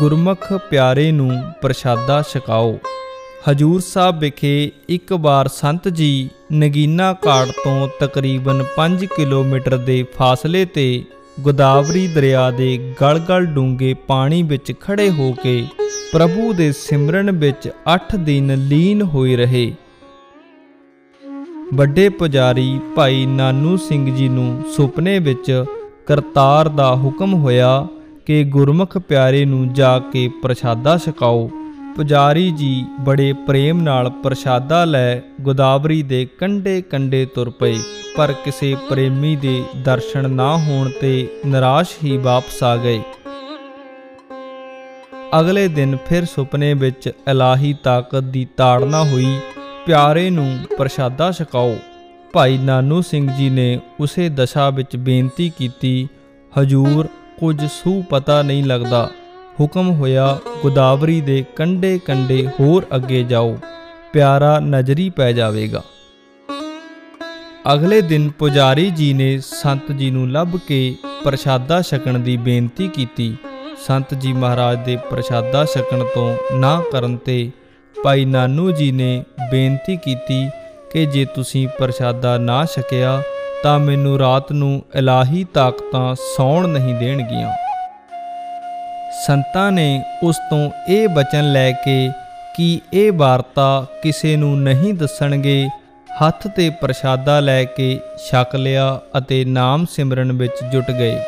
ਗੁਰਮੁਖ ਪਿਆਰੇ ਨੂੰ ਪ੍ਰਸ਼ਾਦਾ ਛਕਾਓ। ਹਜੂਰ ਸਾਹਿਬ ਵਿਖੇ ਇੱਕ ਵਾਰ ਸੰਤ ਜੀ ਨਗੀਨਾ ਘਾਟ ਤੋਂ ਤਕਰੀਬਨ 5 ਕਿਲੋਮੀਟਰ ਦੇ ਫਾਸਲੇ ਤੇ ਗੋਦਾਵਰੀ ਦਰਿਆ ਦੇ ਗਲ-ਗਲ ਡੂੰਘੇ ਪਾਣੀ ਵਿੱਚ ਖੜੇ ਹੋ ਕੇ ਪ੍ਰਭੂ ਦੇ ਸਿਮਰਨ ਵਿੱਚ 8 ਦਿਨ ਲੀਨ ਹੋਏ ਰਹੇ। ਵੱਡੇ ਪੁਜਾਰੀ ਭਾਈ ਨਾਨੂ ਸਿੰਘ ਜੀ ਨੂੰ ਸੁਪਨੇ ਵਿੱਚ ਕਰਤਾਰ ਦਾ ਹੁਕਮ ਹੋਇਆ ਕਿ ਗੁਰਮੁਖ ਪਿਆਰੇ ਨੂੰ ਜਾ ਕੇ ਪ੍ਰਸ਼ਾਦਾ ਛਕਾਓ। ਪੁਜਾਰੀ ਜੀ ਬੜੇ ਪ੍ਰੇਮ ਨਾਲ ਪ੍ਰਸ਼ਾਦਾ ਲੈ ਗੋਦਾਵਰੀ ਦੇ ਕੰਢੇ ਕੰਢੇ ਤੁਰ ਪਏ, ਪਰ ਕਿਸੇ ਪ੍ਰੇਮੀ ਦੇ ਦਰਸ਼ਨ ਨਾ ਹੋਣ ਤੇ ਨਿਰਾਸ਼ ਹੀ ਵਾਪਸ ਆ ਗਏ। ਅਗਲੇ ਦਿਨ ਫਿਰ ਸੁਪਨੇ ਵਿੱਚ ਇਲਾਹੀ ਤਾਕਤ ਦੀ ਤਾੜਨਾ ਹੋਈ, ਪਿਆਰੇ ਨੂੰ ਪ੍ਰਸ਼ਾਦਾ ਛਕਾਓ। ਭਾਈ ਨਾਨੂ ਸਿੰਘ ਜੀ ਨੇ ਉਸੇ ਦਸ਼ਾ ਵਿੱਚ ਬੇਨਤੀ ਕੀਤੀ, ਹਜੂਰ ਕੁਝ ਸੂ ਪਤਾ ਨਹੀਂ ਲੱਗਦਾ। ਹੁਕਮ ਹੋਇਆ, ਗੋਦਾਵਰੀ ਦੇ ਕੰਡੇ ਕੰਡੇ ਹੋਰ ਅੱਗੇ ਜਾਓ। ਪਿਆਰਾ ਨਜ਼ਰੀ ਪੈ ਜਾਵੇਗਾ। ਅਗਲੇ ਦਿਨ ਪੁਜਾਰੀ ਜੀ ਨੇ ਸੰਤ ਜੀ ਨੂੰ ਲੱਭ ਕੇ ਪ੍ਰਸ਼ਾਦਾ ਛਕਣ ਦੀ ਬੇਨਤੀ ਕੀਤੀ। ਸੰਤ ਜੀ ਮਹਾਰਾਜ ਦੇ ਪ੍ਰਸ਼ਾਦਾ ਛਕਣ ਤੋਂ ਨਾ ਕਰਨ ਤੇ ਭਾਈ ਨਾਨੂ ਜੀ ਨੇ ਬੇਨਤੀ ਕੀਤੀ ਕਿ ਜੇ ਤੁਸੀਂ ਪ੍ਰਸ਼ਾਦਾ ਨਾ ਛਕਿਆ ਤਾਂ ਮੈਨੂੰ ਰਾਤ ਨੂੰ ਇਲਾਹੀ ਤਾਕਤਾਂ ਸੌਣ ਨਹੀਂ ਦੇਣਗੀਆਂ। ਸੰਤਾਂ ਨੇ ਉਸ ਤੋਂ ਇਹ ਬਚਨ ਲੈ ਕੇ ਕਿ ਇਹ ਵਾਰਤਾ ਕਿਸੇ ਨੂੰ ਨਹੀਂ ਦੱਸਣਗੇ, ਹੱਥ ਤੇ ਪ੍ਰਸ਼ਾਦਾ ਲੈ ਕੇ ਛਕ ਲਿਆ ਅਤੇ ਨਾਮ ਸਿਮਰਨ ਵਿੱਚ ਜੁਟ ਗਏ।